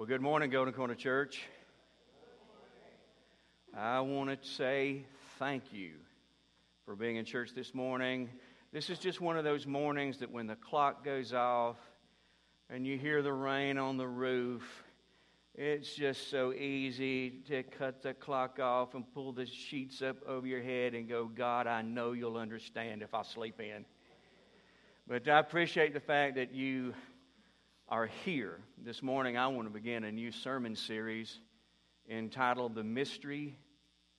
Well, good morning, Golden Corner Church. I want to say thank you for being in church this morning. This is just one of those mornings that when the clock goes off and you hear the rain on the roof, it's just so easy to cut the clock off and pull the sheets up over your head and go, God, I know you'll understand if I sleep in. But I appreciate the fact that you are here. This morning, I want to begin a new sermon series entitled The Mystery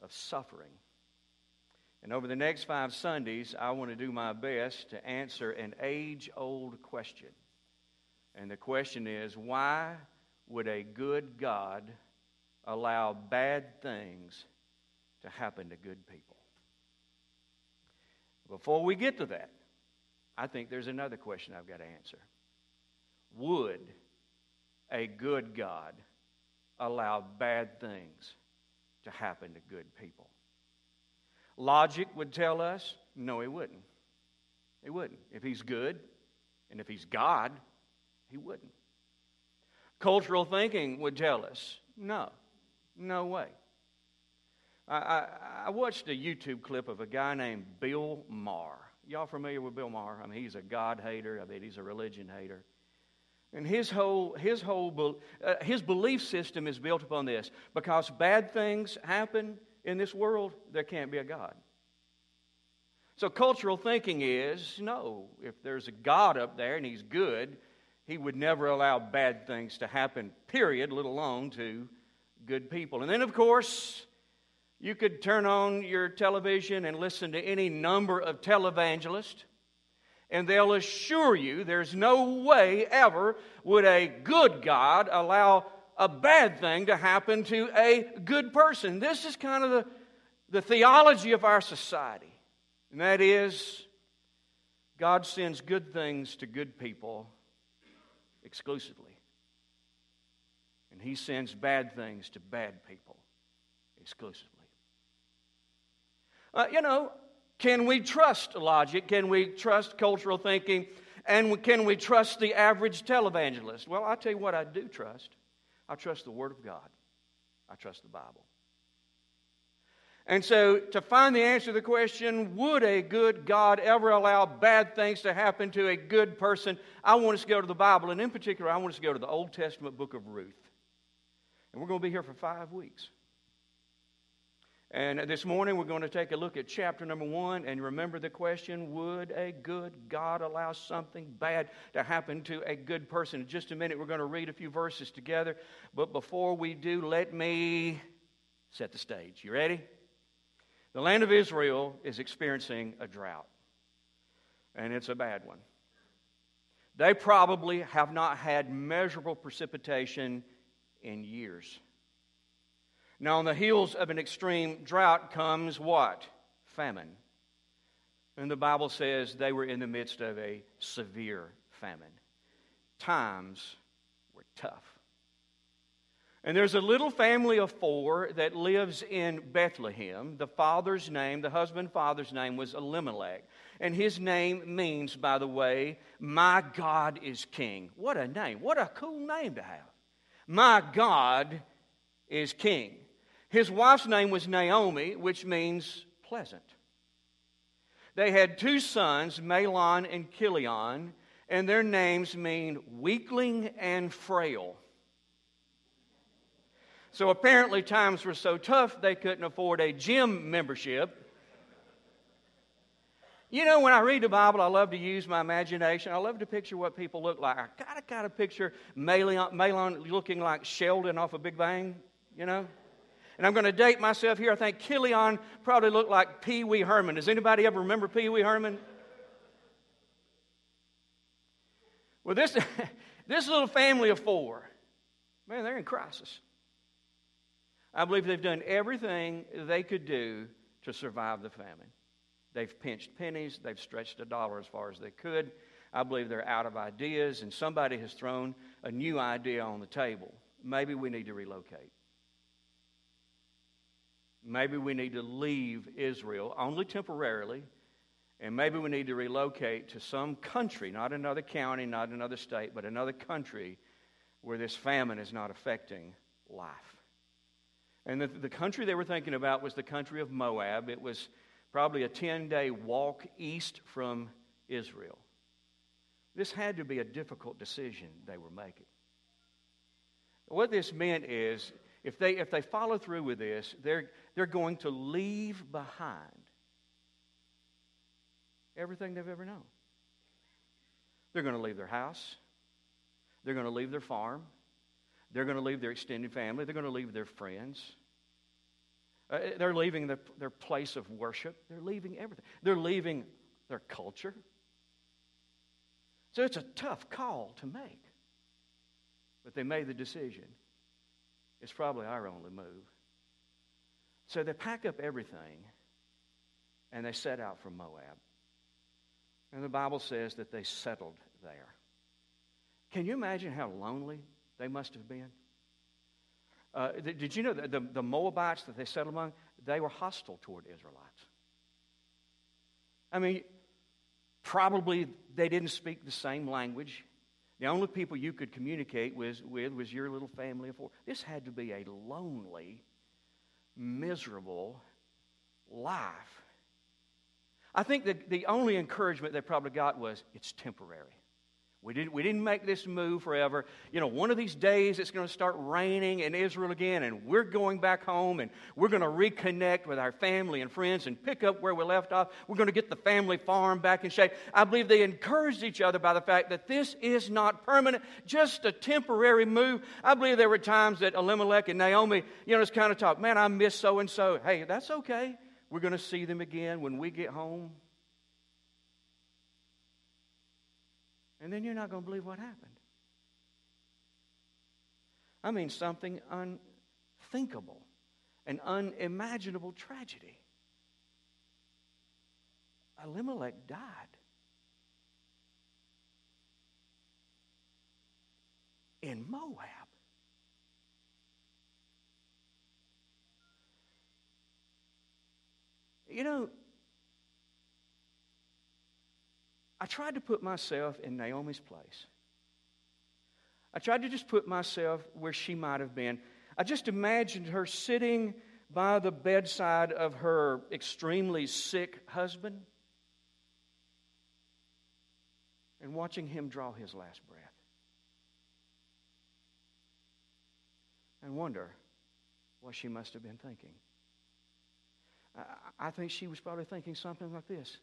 of Suffering. And over the next five Sundays, I want to do my best to answer an age old question. And the question is why would a good God allow bad things to happen to good people? Before we get to that, I think there's another question I've got to answer. Would a good God allow bad things to happen to good people? Logic would tell us no, he wouldn't. He wouldn't. If he's good and if he's God, he wouldn't. Cultural thinking would tell us no, no way. I, I, I, watched a YouTube clip of a guy named Bill Maher. Y'all familiar with Bill Maher? I mean, he's a God hater. I mean, he's a religion hater. And his whole, his whole uh, his belief system is built upon this. Because bad things happen in this world, there can't be a God. So cultural thinking is no, if there's a God up there and he's good, he would never allow bad things to happen, period, let alone to good people. And then, of course, you could turn on your television and listen to any number of televangelists and they'll assure you there's no way ever would a good God allow a bad thing to happen to a good person. This is kind of the, the theology of our society, and that is God sends good things to good people exclusively, and He sends bad things to bad people exclusively. Uh, you know, can we trust logic? Can we trust cultural thinking? And can we trust the average televangelist? Well, I'll tell you what I do trust. I trust the Word of God. I trust the Bible. And so, to find the answer to the question, would a good God ever allow bad things to happen to a good person? I want us to go to the Bible. And in particular, I want us to go to the Old Testament book of Ruth. And we're going to be here for five weeks. And this morning we're going to take a look at chapter number one and remember the question Would a good God allow something bad to happen to a good person? In just a minute we're going to read a few verses together. But before we do, let me set the stage. You ready? The land of Israel is experiencing a drought, and it's a bad one. They probably have not had measurable precipitation in years. Now, on the heels of an extreme drought comes what? Famine. And the Bible says they were in the midst of a severe famine. Times were tough. And there's a little family of four that lives in Bethlehem. The father's name, the husband father's name was Elimelech. And his name means, by the way, my God is king. What a name. What a cool name to have. My God is king. His wife's name was Naomi, which means pleasant. They had two sons, Mahlon and Chilion, and their names mean weakling and frail. So apparently, times were so tough they couldn't afford a gym membership. You know, when I read the Bible, I love to use my imagination. I love to picture what people look like. I of kind of picture Mahlon looking like Sheldon off of Big Bang, you know? And I'm going to date myself here. I think Chilion probably looked like Pee Wee Herman. Does anybody ever remember Pee Wee Herman? Well, this, this little family of four, man, they're in crisis. I believe they've done everything they could do to survive the famine. They've pinched pennies, they've stretched a dollar as far as they could. I believe they're out of ideas, and somebody has thrown a new idea on the table. Maybe we need to relocate. Maybe we need to leave Israel only temporarily, and maybe we need to relocate to some country, not another county, not another state, but another country where this famine is not affecting life. And the, the country they were thinking about was the country of Moab. It was probably a 10 day walk east from Israel. This had to be a difficult decision they were making. What this meant is if they, if they follow through with this, they're, they're going to leave behind everything they've ever known. They're going to leave their house, they're going to leave their farm, they're going to leave their extended family. They're going to leave their friends. Uh, they're leaving the, their place of worship. They're leaving everything. They're leaving their culture. So it's a tough call to make. But they made the decision. It's probably our only move. So they pack up everything and they set out for Moab. And the Bible says that they settled there. Can you imagine how lonely they must have been. Uh, did you know that the, the Moabites that they settled among, they were hostile toward Israelites? I mean, probably they didn't speak the same language. The only people you could communicate with, with was your little family of four. This had to be a lonely, miserable life. I think that the only encouragement they probably got was it's temporary. We didn't, we didn't make this move forever. You know, one of these days it's going to start raining in Israel again, and we're going back home, and we're going to reconnect with our family and friends and pick up where we left off. We're going to get the family farm back in shape. I believe they encouraged each other by the fact that this is not permanent, just a temporary move. I believe there were times that Elimelech and Naomi, you know, just kind of talk, man, I miss so and so. Hey, that's okay. We're going to see them again when we get home. And then you're not going to believe what happened. I mean, something unthinkable, an unimaginable tragedy. Elimelech died. In Moab. You know, I tried to put myself in Naomi's place. I tried to just put myself where she might have been. I just imagined her sitting by the bedside of her extremely sick husband and watching him draw his last breath. And wonder what she must have been thinking. I think she was probably thinking something like this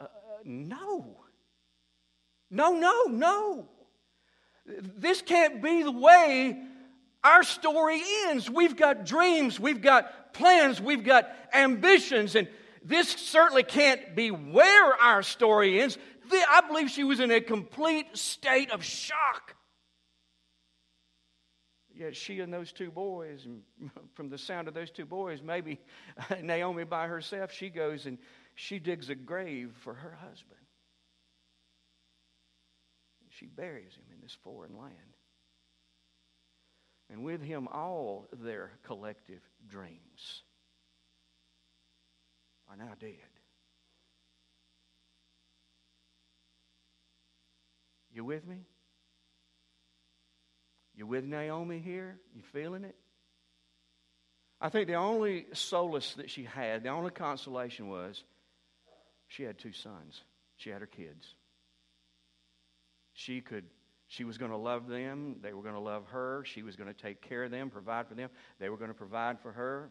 uh, uh No. No, no, no. This can't be the way our story ends. We've got dreams, we've got plans, we've got ambitions, and this certainly can't be where our story ends. I believe she was in a complete state of shock. Yet she and those two boys, and from the sound of those two boys, maybe Naomi by herself, she goes and she digs a grave for her husband she buries him in this foreign land. And with him, all their collective dreams are now dead. You with me? You with Naomi here? You feeling it? I think the only solace that she had, the only consolation was she had two sons. She had her kids. She could she was going to love them, they were going to love her, she was going to take care of them, provide for them, they were going to provide for her.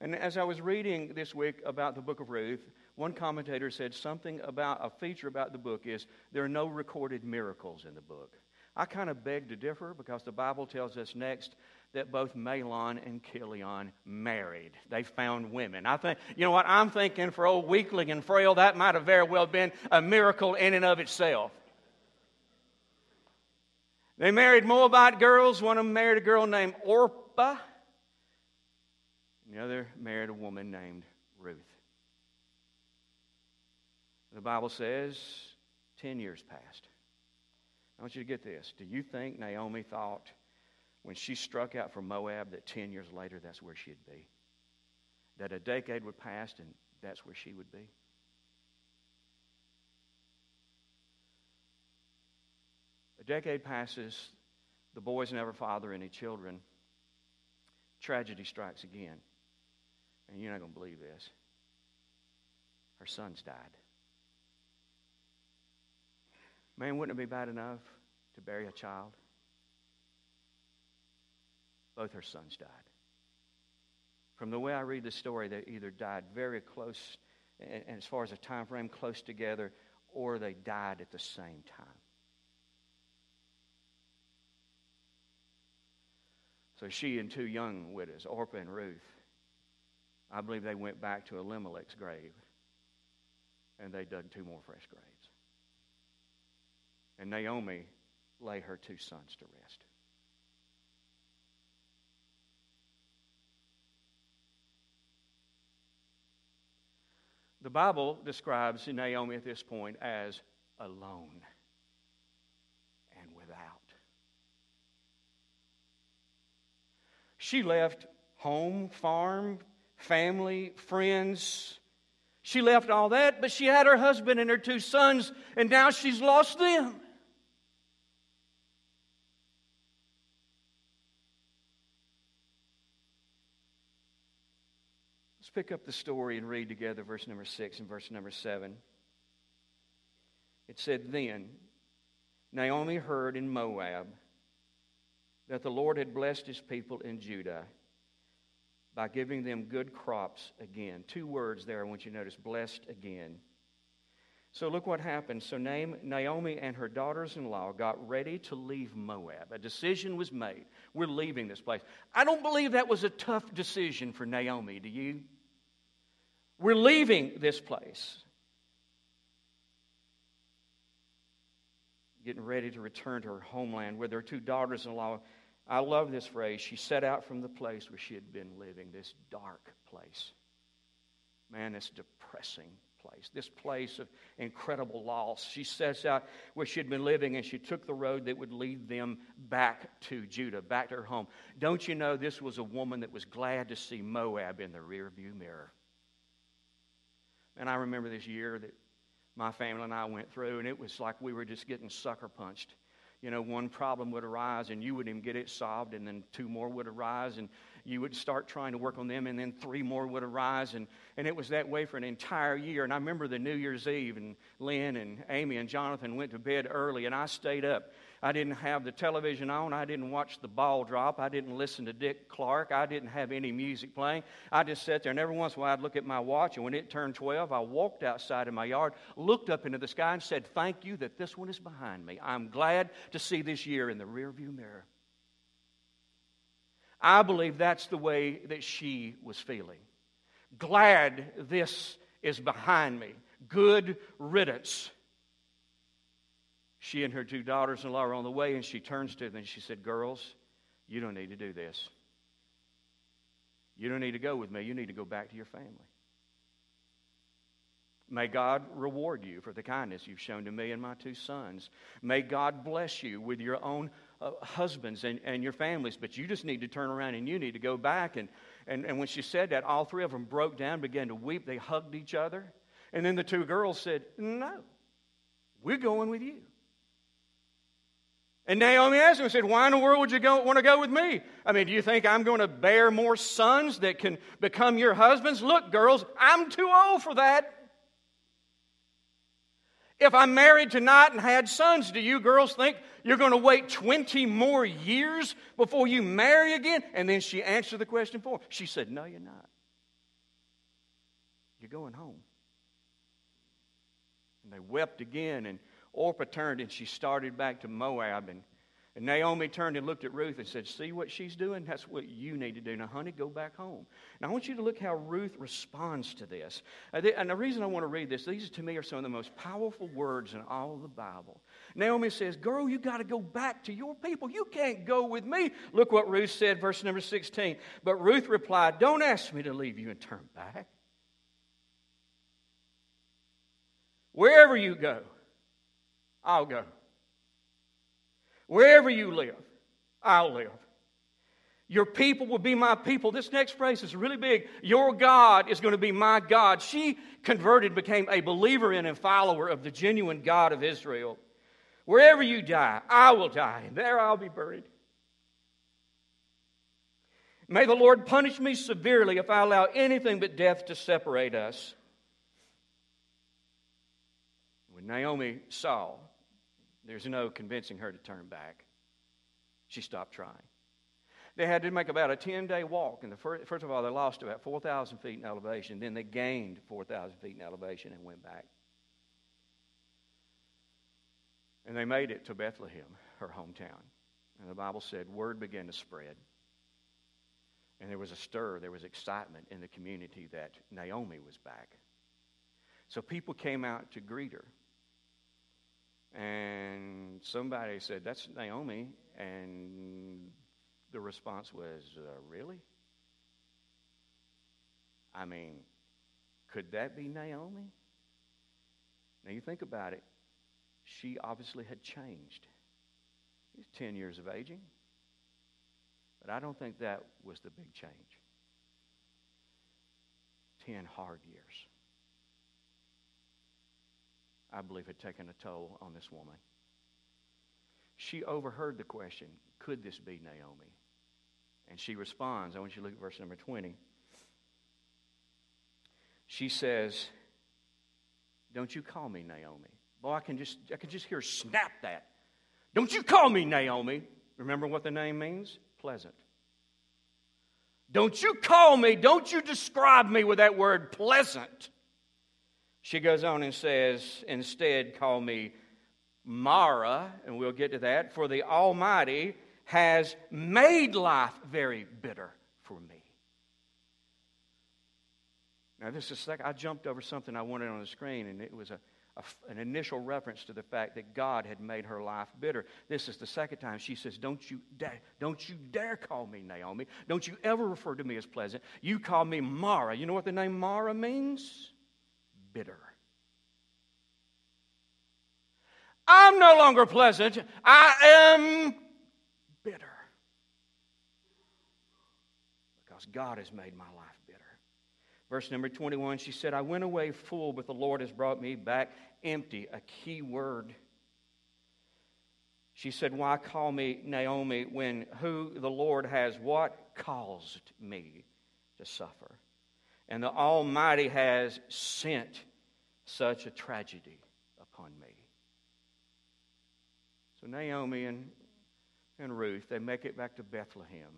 And as I was reading this week about the book of Ruth, one commentator said something about a feature about the book is there are no recorded miracles in the book. I kind of beg to differ because the Bible tells us next that both Mahlon and Chilion married. They found women. I think, you know what, I'm thinking for old weakling and frail, that might have very well been a miracle in and of itself. They married Moabite girls. One of them married a girl named Orpah. And the other married a woman named Ruth. The Bible says 10 years passed. I want you to get this. Do you think Naomi thought when she struck out for Moab that 10 years later that's where she'd be? That a decade would pass and that's where she would be? Decade passes, The boys never father any children. Tragedy strikes again. And you're not going to believe this. Her sons died. Man, wouldn't it be bad enough to bury a child? Both her sons died. From the way I read the story, they either died very close, and as far as a time frame, close together, or they died at the same time. So she and two young widows, Orpah and Ruth, I believe they went back to Elimelech's grave and they dug two more fresh graves. And Naomi lay her two sons to rest. The Bible describes Naomi at this point as alone and without. She left home, farm, family, friends. She left all that, but she had her husband and her two sons, and now she's lost them. Let's pick up the story and read together verse number 6 and verse number 7. It said, Then Naomi heard in Moab that the Lord had blessed his people in Judah by giving them good crops again. Two words there I want you to notice blessed again. So look what happened. So Naomi and her daughters in law got ready to leave Moab. A decision was made. We're leaving this place. I don't believe that was a tough decision for Naomi, do you? We're leaving this place. Getting ready to return to her homeland with her two daughters in law I love this phrase. She set out from the place where she had been living, this dark place. Man, this depressing place, this place of incredible loss. She sets out where she had been living and she took the road that would lead them back to Judah, back to her home. Don't you know this was a woman that was glad to see Moab in the rearview mirror? And I remember this year that my family and I went through, and it was like we were just getting sucker punched you know, one problem would arise and you wouldn't get it solved, and then two more would arise, and you would start trying to work on them, and then three more would arise. And, and it was that way for an entire year. And I remember the New Year's Eve, and Lynn and Amy and Jonathan went to bed early, and I stayed up I didn't have the television on. I didn't watch the ball drop. I didn't listen to Dick Clark. I didn't have any music playing. I just sat there, and every once in a while I'd look at my watch, and when it turned 12, I walked outside in my yard, looked up into the sky, and said, Thank you that this one is behind me. I'm glad to see this year in the rearview mirror. I believe that's the way that she was feeling. Glad this is behind me. Good riddance she and her two daughters in law are on the way, and she turns to them and she said, Girls, you don't need to do this. You don't need to go with me. You need to go back to your family. May God reward you for the kindness you've shown to me and my two sons. May God bless you with your own uh, husbands and, and your families. But you just need to turn around and you need to go back. And, and, and when she said that, all three of them broke down, began to weep. They hugged each other. And then the two girls said, No, we're going with you. And Naomi asked him said, Why in the world would you go, want to go with me? I mean, do you think I'm going to bear more sons that can become your husbands? Look, girls, I'm too old for that. If I'm married tonight and had sons, do you girls think you're going to wait 20 more years before you marry again? And then she answered the question for him. She said, No, you're not. You're going home. And they wept again and Orpah turned and she started back to Moab. And, and Naomi turned and looked at Ruth and said, See what she's doing? That's what you need to do. Now, honey, go back home. Now, I want you to look how Ruth responds to this. Uh, and the reason I want to read this, these to me are some of the most powerful words in all the Bible. Naomi says, Girl, you got to go back to your people. You can't go with me. Look what Ruth said, verse number 16. But Ruth replied, Don't ask me to leave you and turn back. Wherever you go, I'll go. Wherever you live, I'll live. Your people will be my people. This next phrase is really big. Your God is going to be my God. She converted, became a believer in and follower of the genuine God of Israel. Wherever you die, I will die, and there I'll be buried. May the Lord punish me severely if I allow anything but death to separate us. When Naomi saw there's no convincing her to turn back, she stopped trying. They had to make about a 10 day walk. And the first, first of all, they lost about 4,000 feet in elevation. Then they gained 4,000 feet in elevation and went back. And they made it to Bethlehem, her hometown. And the Bible said, word began to spread. And there was a stir, there was excitement in the community that Naomi was back. So people came out to greet her. And somebody said, That's Naomi. And the response was, uh, Really? I mean, could that be Naomi? Now you think about it. She obviously had changed. She's 10 years of aging. But I don't think that was the big change. 10 hard years. I believe had taken a toll on this woman. She overheard the question, Could this be Naomi? And she responds. I want you to look at verse number 20. She says, Don't you call me Naomi. Boy, I can just I can just hear snap that. Don't you call me Naomi. Remember what the name means? Pleasant. Don't you call me, don't you describe me with that word pleasant. She goes on and says, Instead, call me Mara, and we'll get to that, for the Almighty has made life very bitter for me. Now, this is like I jumped over something I wanted on the screen, and it was a, a, an initial reference to the fact that God had made her life bitter. This is the second time she says, "Don't you dare, don't you dare call me Naomi. Don't you ever refer to me as pleasant. You call me Mara. You know what the name Mara means? Bitter." I'm no longer pleasant. I am bitter. Because God has made my life bitter. Verse number 21, she said, I went away full, but the Lord has brought me back empty. A key word. She said, Why call me Naomi when who the Lord has what? Caused me to suffer. And the Almighty has sent such a tragedy upon me. So Naomi and, and Ruth, they make it back to Bethlehem.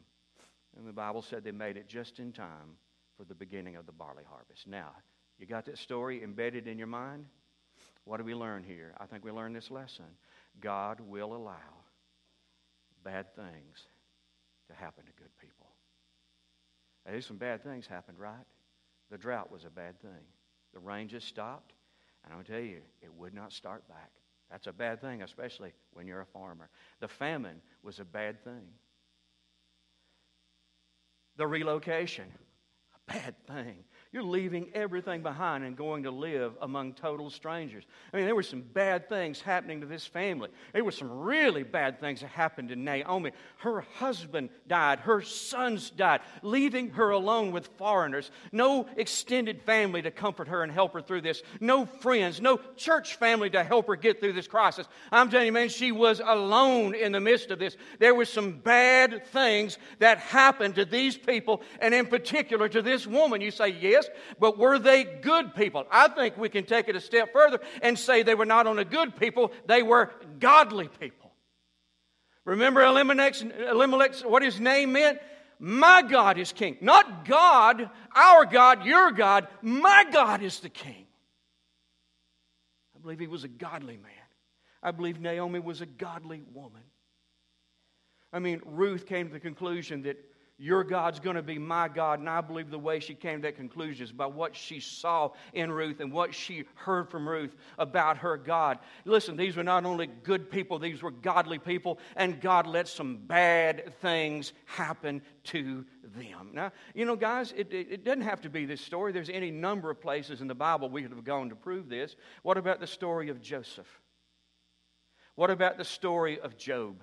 And the Bible said they made it just in time for the beginning of the barley harvest. Now, you got that story embedded in your mind? What do we learn here? I think we learn this lesson. God will allow bad things to happen to good people. There's some bad things happened, right? The drought was a bad thing. The rain just stopped, and I'm going to tell you, it would not start back. That's a bad thing, especially when you're a farmer. The famine was a bad thing. The relocation, a bad thing. You're leaving everything behind and going to live among total strangers. I mean, there were some bad things happening to this family. There were some really bad things that happened to Naomi. Her husband died, her sons died, leaving her alone with foreigners. No extended family to comfort her and help her through this. No friends, no church family to help her get through this crisis. I'm telling you, man, she was alone in the midst of this. There were some bad things that happened to these people, and in particular to this woman. You say, yes, but were they good people? I think we can take it a step further and say they were not only good people, they were godly people. Remember Elimelech, Elimelech what his name meant? My God is king. Not God, our God, your God. My God is the king. I believe he was a godly man. I believe Naomi was a godly woman. I mean, Ruth came to the conclusion that your God's going to be my God. And I believe the way she came to that conclusion is by what she saw in Ruth and what she heard from Ruth about her God. Listen, these were not only good people, these were godly people, and God let some bad things happen to them. Now, you know, guys, it, it, it doesn't have to be this story. There's any number of places in the Bible we could have gone to prove this. What about the story of Joseph? What about the story of Job?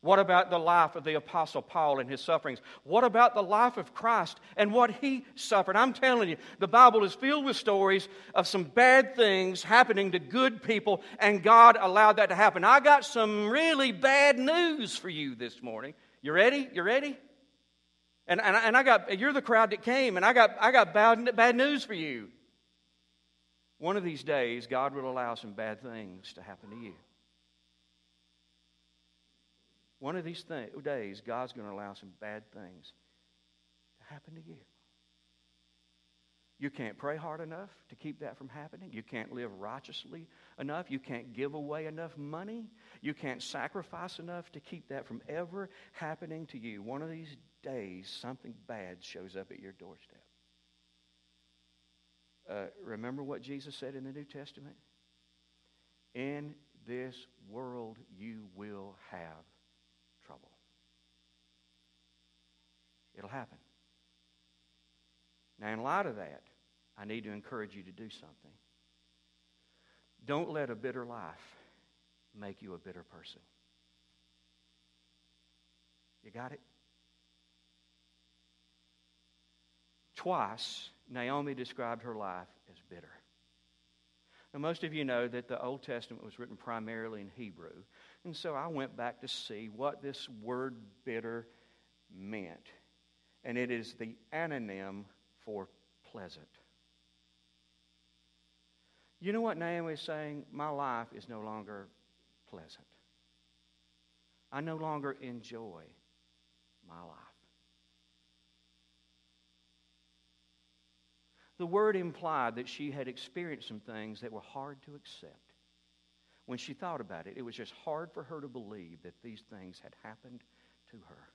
What about the life of the Apostle Paul and his sufferings? What about the life of Christ and what he suffered? I'm telling you, the Bible is filled with stories of some bad things happening to good people, and God allowed that to happen. I got some really bad news for you this morning. You ready? You ready? And, and, and I got, you're the crowd that came, and I got, I got bad, bad news for you. One of these days, God will allow some bad things to happen to you. One of these th- days, God's going to allow some bad things to happen to you. You can't pray hard enough to keep that from happening. You can't live righteously enough. You can't give away enough money. You can't sacrifice enough to keep that from ever happening to you. One of these days, something bad shows up at your doorstep. Uh, remember what Jesus said in the New Testament? In this world you will have It'll happen. Now, in light of that, I need to encourage you to do something. Don't let a bitter life make you a bitter person. You got it? Twice, Naomi described her life as bitter. Now, most of you know that the Old Testament was written primarily in Hebrew. And so I went back to see what this word bitter meant. And it is the anonym for pleasant. You know what Naomi is saying? My life is no longer pleasant. I no longer enjoy my life. The word implied that she had experienced some things that were hard to accept. When she thought about it, it was just hard for her to believe that these things had happened to her.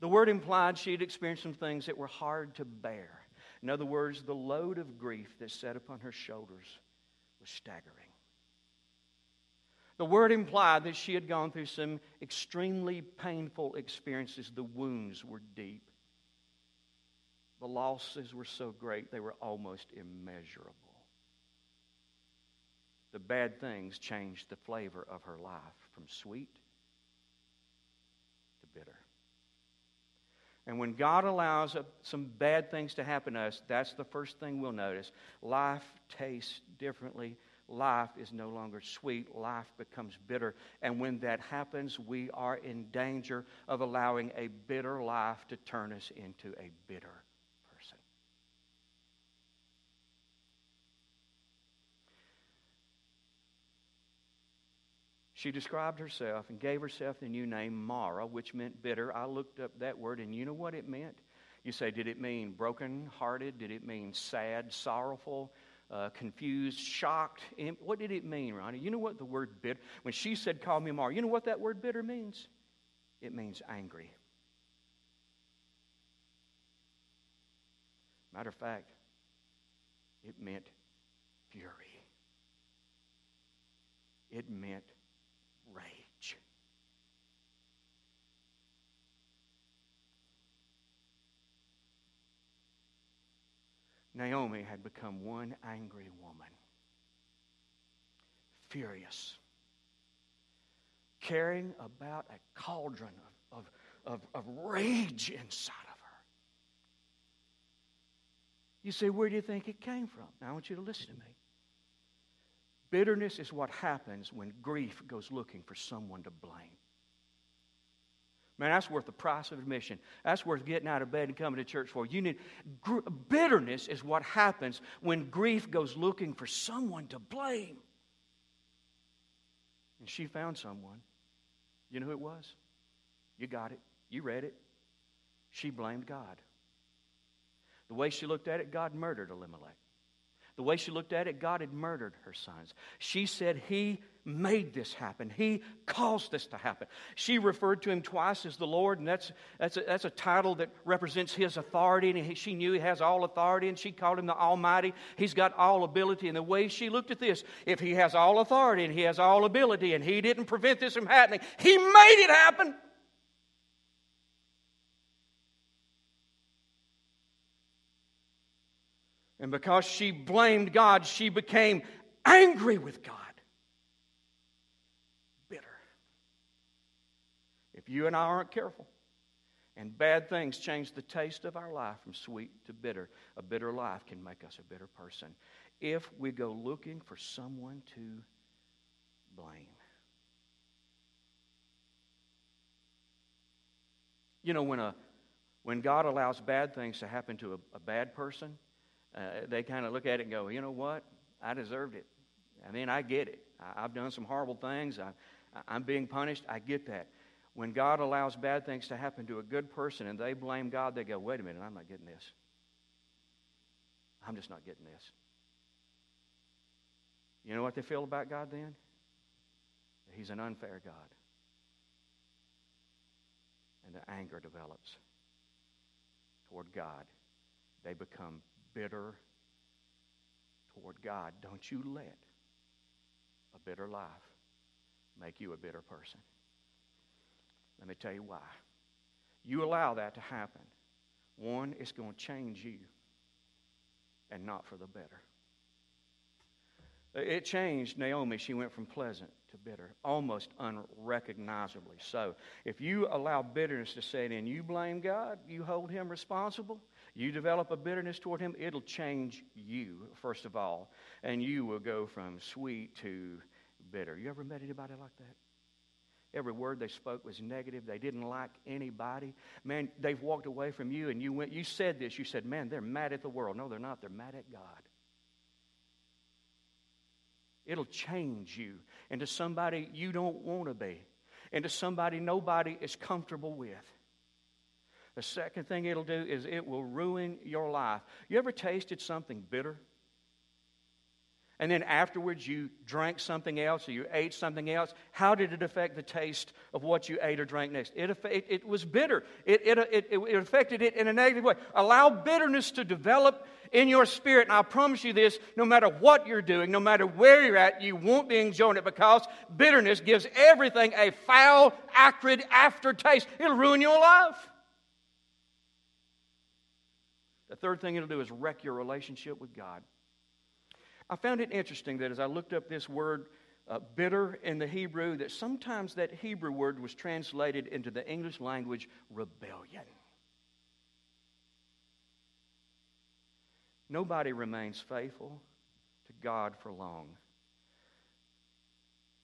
The word implied she had experienced some things that were hard to bear. In other words, the load of grief that sat upon her shoulders was staggering. The word implied that she had gone through some extremely painful experiences. The wounds were deep. The losses were so great, they were almost immeasurable. The bad things changed the flavor of her life from sweet to bitter. And when God allows some bad things to happen to us, that's the first thing we'll notice. Life tastes differently. Life is no longer sweet. Life becomes bitter. And when that happens, we are in danger of allowing a bitter life to turn us into a bitter She described herself and gave herself the new name Mara, which meant bitter. I looked up that word, and you know what it meant? You say, did it mean broken-hearted? Did it mean sad, sorrowful, uh, confused, shocked? What did it mean, Ronnie? You know what the word bitter, when she said, call me Mara, you know what that word bitter means? It means angry. Matter of fact, it meant fury. It meant rage. Naomi had become one angry woman, furious, carrying about a cauldron of, of, of, of rage inside of her. You say, Where do you think it came from? Now, I want you to listen to me. Bitterness is what happens when grief goes looking for someone to blame. Man, that's worth the price of admission. That's worth getting out of bed and coming to church for. You need gr- bitterness is what happens when grief goes looking for someone to blame. And she found someone. You know who it was? You got it. You read it. She blamed God. The way she looked at it, God murdered Elimelech. The way she looked at it, God had murdered her sons. She said, He made this happen. He caused this to happen. She referred to him twice as the Lord, and that's, that's, a, that's a title that represents his authority. And he, she knew he has all authority, and she called him the Almighty. He's got all ability. And the way she looked at this, if he has all authority and he has all ability, and he didn't prevent this from happening, he made it happen. And because she blamed God, she became angry with God. Bitter. if you and I aren't careful. And bad things change the taste of our life from sweet to bitter. A bitter life can make us a bitter person if we go looking for someone to blame. You know, when, a, when God allows bad things to happen to a, a bad person, uh, they kind of look at it and go, you know what? I deserved it. I mean, I get it. I, have done some horrible things. I, I'm being punished. I get that. When God allows bad things to happen to a good person and they blame God, they go, wait a minute, I'm not getting this. I'm just not getting this. You know what they feel about God then? He's an unfair God. And the anger develops toward God. They become bitter toward God. Don't you let a bitter life make you a bitter person. Let me tell you why. You allow that to happen. One, it's going to change you, and not for the better. It changed Naomi. She went from pleasant to bitter, almost unrecognizably so. If you allow bitterness to set in, you blame God, you hold Him responsible, you develop a bitterness toward Him, it'll change you, first of all, and you will go from sweet to bitter. You ever met anybody like that? Every word they spoke was negative. They didn't like anybody. Man, they've walked away from you and you went, you said this. You said, man, they're mad at the world. No, they're not. They're mad at God. It'll change you into somebody you don't want to be, into somebody nobody is comfortable with. The second thing it'll do is it will ruin your life. You ever tasted something bitter? And then afterwards you drank something else or you ate something else. How did it affect the taste of what you ate or drank next? It, it, it was bitter. It, it, it, it affected it in a negative way. Allow bitterness to develop in your spirit. And I promise you this no matter what you're doing, no matter where you're at, you won't be enjoying it because bitterness gives everything a foul, acrid aftertaste. It'll ruin your life. The third thing it'll do is wreck your relationship with God. I found it interesting that as I looked up this word uh, bitter in the Hebrew, that sometimes that Hebrew word was translated into the English language rebellion. Nobody remains faithful to God for long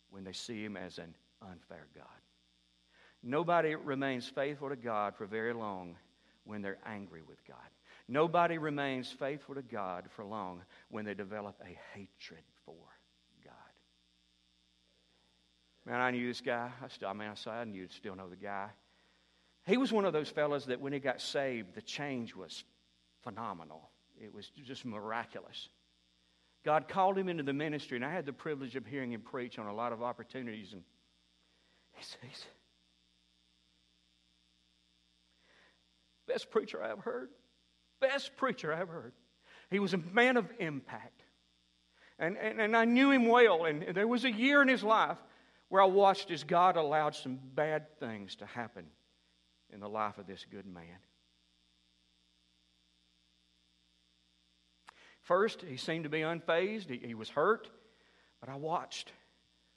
when they see Him as an unfair God. Nobody remains faithful to God for very long when they're angry with God. Nobody remains faithful to God for long when they develop a hatred for God. Man, I knew this guy. I, still, I mean, I, I knew still know the guy. He was one of those fellows that when he got saved, the change was phenomenal. It was just miraculous. God called him into the ministry, and I had the privilege of hearing him preach on a lot of opportunities. And he says, best preacher I've heard best preacher I ever heard. He was a man of impact. And, and, and I knew him well. And there was a year in his life where I watched as God allowed some bad things to happen in the life of this good man. First, he seemed to be unfazed. He, he was hurt. But I watched.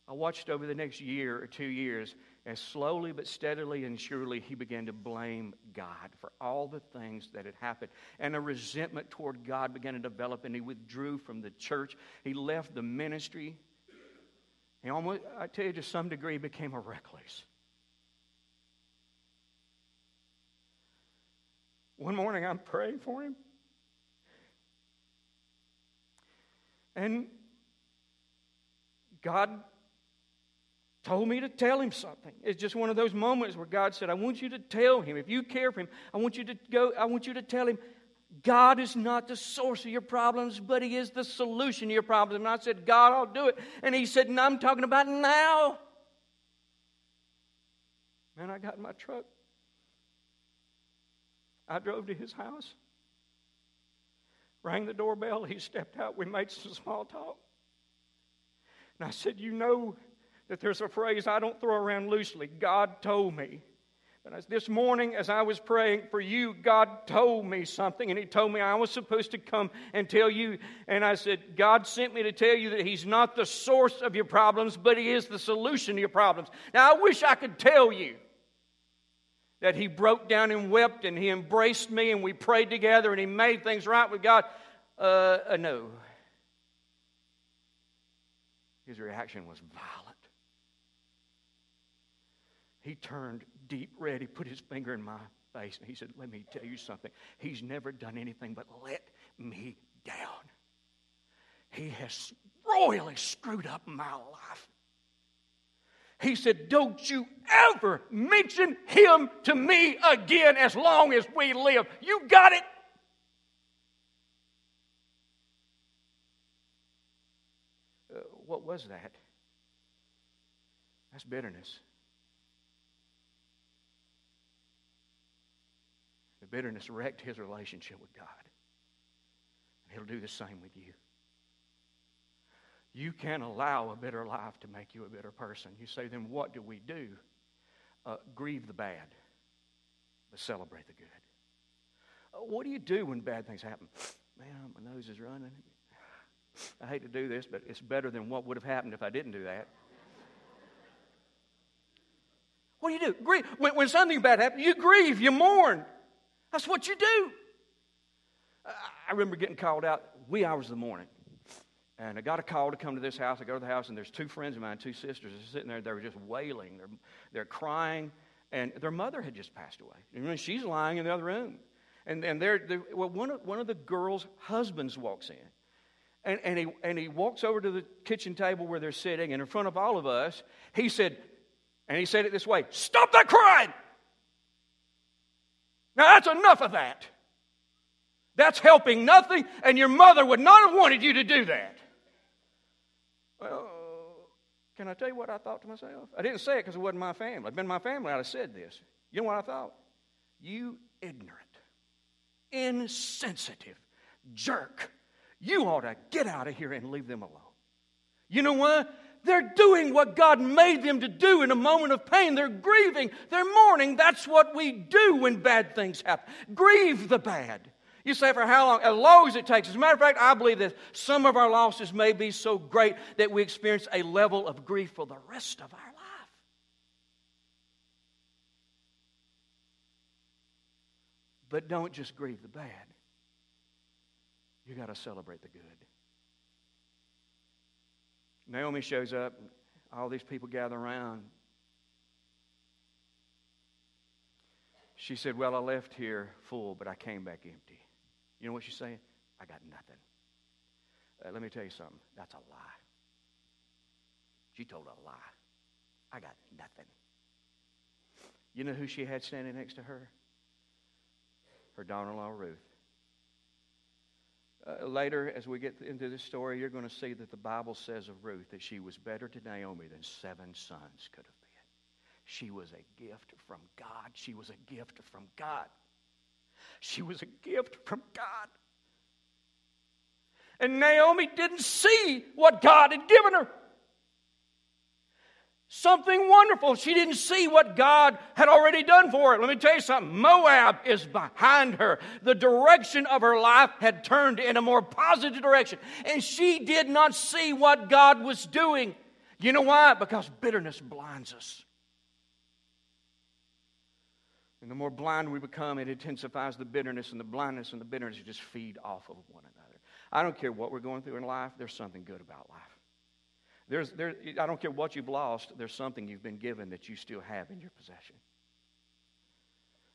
I watched over the next year or two years as slowly but steadily and surely he began to blame God for all the things that had happened. And a resentment toward God began to develop, and he withdrew from the church. He left the ministry. He almost, I tell you, to some degree, became a recluse. One morning I'm praying for him. And God told me to tell him something. It's just one of those moments where God said, I want you to tell him. If you care for him, I want you to go, I want you to tell him, God is not the source of your problems, but He is the solution to your problems. And I said, God, I'll do it. And He said, No, I'm talking about now. Man, I got in my truck. I drove to his house, rang the doorbell. He stepped out. We made some small talk. And I said, You know, that there's a phrase I don't throw around loosely God told me. But this morning, as I was praying for you, God told me something, and He told me I was supposed to come and tell you. And I said, God sent me to tell you that He's not the source of your problems, but He is the solution to your problems. Now, I wish I could tell you that he broke down and wept and he embraced me and we prayed together and he made things right with God. Uh, uh, no. His reaction was violent. He turned deep red. He put his finger in my face and he said, Let me tell you something. He's never done anything but let me down. He has royally screwed up my life. He said, Don't you ever mention him to me again as long as we live. You got it? Uh, what was that? That's bitterness. Bitterness wrecked his relationship with God. And he'll do the same with you. You can't allow a bitter life to make you a bitter person. You say, then what do we do? Uh, grieve the bad, but celebrate the good. Uh, what do you do when bad things happen? Man, my nose is running. I hate to do this, but it's better than what would have happened if I didn't do that. What do you do? Grieve. When, when something bad happens, you grieve, you mourn. That's what you do. I remember getting called out wee hours of the morning. And I got a call to come to this house. I go to the house, and there's two friends of mine, two sisters, are sitting there. They were just wailing. They're, they're crying. And their mother had just passed away. And she's lying in the other room. And, and they're, they're, well, one, of, one of the girls' husbands walks in. And, and, he, and he walks over to the kitchen table where they're sitting, and in front of all of us, he said, and he said it this way Stop that crying! Now that's enough of that. That's helping nothing, and your mother would not have wanted you to do that. Well, can I tell you what I thought to myself? I didn't say it because it wasn't my family. Had been my family, I'd have said this. You know what I thought? You ignorant, insensitive jerk. You ought to get out of here and leave them alone. You know what? They're doing what God made them to do in a moment of pain. They're grieving, they're mourning. That's what we do when bad things happen. Grieve the bad. You say, for how long? As long as it takes. As a matter of fact, I believe that some of our losses may be so great that we experience a level of grief for the rest of our life. But don't just grieve the bad, you got to celebrate the good. Naomi shows up, all these people gather around. She said, Well, I left here full, but I came back empty. You know what she's saying? I got nothing. Uh, let me tell you something. That's a lie. She told a lie. I got nothing. You know who she had standing next to her? Her daughter in law, Ruth. Uh, later, as we get into this story, you're going to see that the Bible says of Ruth that she was better to Naomi than seven sons could have been. She was a gift from God. She was a gift from God. She was a gift from God. And Naomi didn't see what God had given her. Something wonderful. She didn't see what God had already done for her. Let me tell you something. Moab is behind her. The direction of her life had turned in a more positive direction. And she did not see what God was doing. You know why? Because bitterness blinds us. And the more blind we become, it intensifies the bitterness, and the blindness and the bitterness just feed off of one another. I don't care what we're going through in life, there's something good about life. There's, there, I don't care what you've lost, there's something you've been given that you still have in your possession.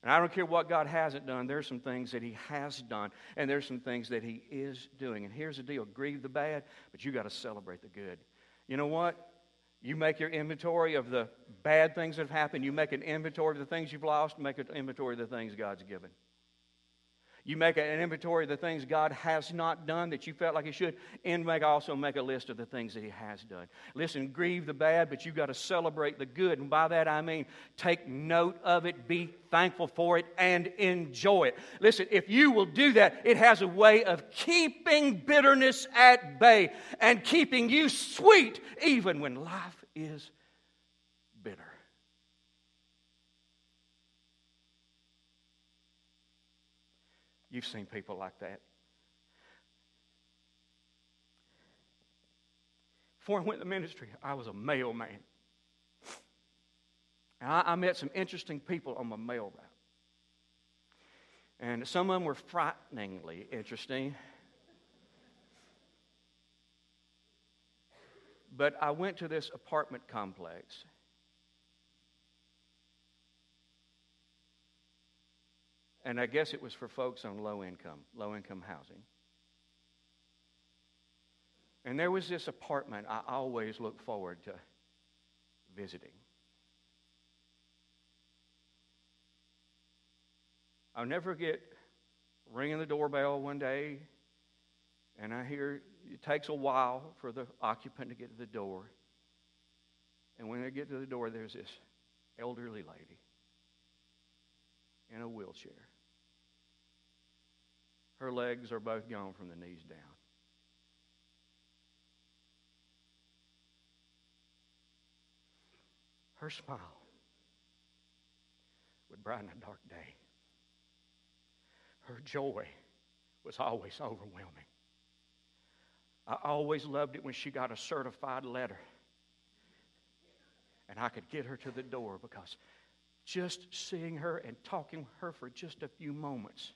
And I don't care what God hasn't done, there's some things that He has done, and there's some things that He is doing. And here's the deal grieve the bad, but you got to celebrate the good. You know what? You make your inventory of the bad things that have happened, you make an inventory of the things you've lost, make an inventory of the things God's given. You make an inventory of the things God has not done that you felt like He should, and make also make a list of the things that He has done. Listen, grieve the bad, but you've got to celebrate the good. And by that I mean take note of it, be thankful for it, and enjoy it. Listen, if you will do that, it has a way of keeping bitterness at bay and keeping you sweet even when life is bitter. You've seen people like that. Before I went to ministry, I was a mailman. And I, I met some interesting people on my mail route. And some of them were frighteningly interesting. But I went to this apartment complex. And I guess it was for folks on low income, low income housing. And there was this apartment I always look forward to visiting. I'll never forget ringing the doorbell one day, and I hear it takes a while for the occupant to get to the door. And when they get to the door, there's this elderly lady in a wheelchair. Her legs are both gone from the knees down. Her smile would brighten a dark day. Her joy was always overwhelming. I always loved it when she got a certified letter. And I could get her to the door because just seeing her and talking with her for just a few moments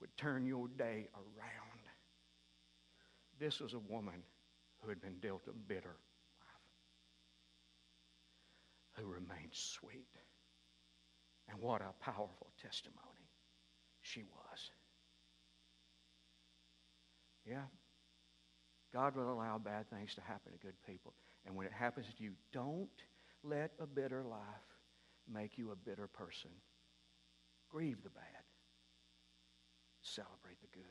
would turn your day around. This was a woman who had been dealt a bitter life, who remained sweet. And what a powerful testimony she was. Yeah, God will allow bad things to happen to good people. And when it happens to you, don't let a bitter life make you a bitter person. Grieve the bad. Celebrate the good.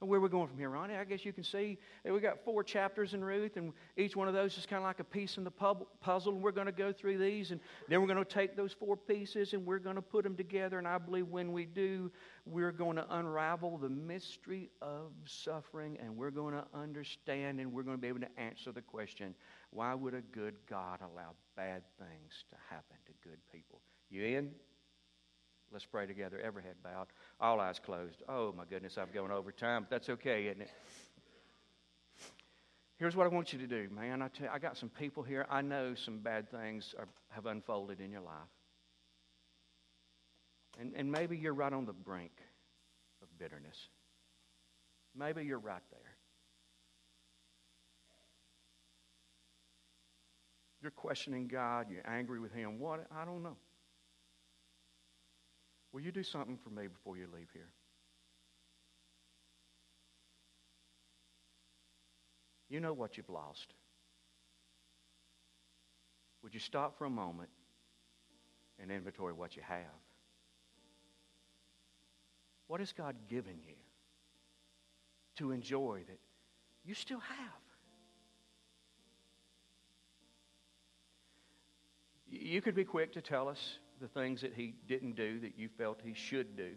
Where we're going from here, Ronnie, I guess you can see we've got four chapters in Ruth, and each one of those is kind of like a piece in the puzzle. And we're going to go through these, and then we're going to take those four pieces and we're going to put them together. And I believe when we do, we're going to unravel the mystery of suffering, and we're going to understand, and we're going to be able to answer the question why would a good God allow bad things to happen to good people? You in? Let's pray together. Every head bowed, all eyes closed. Oh, my goodness, I'm going over time, but that's okay, isn't it? Here's what I want you to do, man. I, tell you, I got some people here. I know some bad things are, have unfolded in your life. And, and maybe you're right on the brink of bitterness. Maybe you're right there. You're questioning God. You're angry with Him. What? I don't know. Will you do something for me before you leave here? You know what you've lost. Would you stop for a moment and inventory what you have? What has God given you to enjoy that you still have? You could be quick to tell us the things that he didn't do that you felt he should do.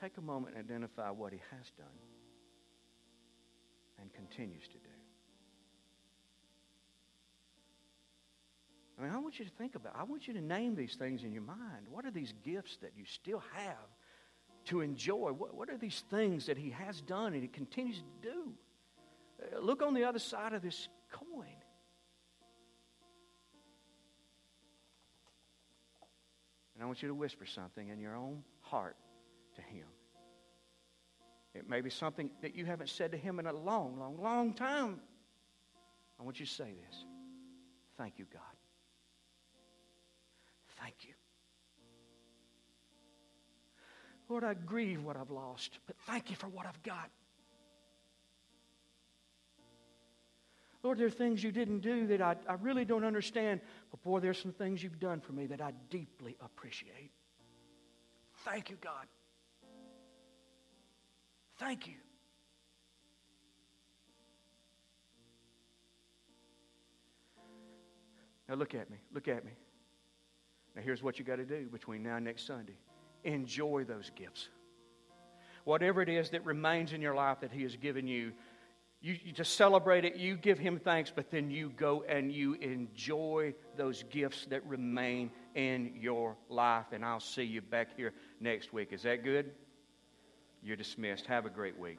Take a moment and identify what he has done and continues to do. I mean, I want you to think about I want you to name these things in your mind. What are these gifts that you still have to enjoy? What, what are these things that he has done and he continues to do? Uh, look on the other side of this And I want you to whisper something in your own heart to Him. It may be something that you haven't said to Him in a long, long, long time. I want you to say this Thank you, God. Thank you. Lord, I grieve what I've lost, but thank you for what I've got. Lord, there are things you didn't do that I, I really don't understand. But boy, there's some things you've done for me that I deeply appreciate. Thank you, God. Thank you. Now look at me. Look at me. Now here's what you got to do between now and next Sunday. Enjoy those gifts. Whatever it is that remains in your life that He has given you, you, you just celebrate it, you give him thanks, but then you go and you enjoy those gifts that remain in your life. And I'll see you back here next week. Is that good? You're dismissed. Have a great week.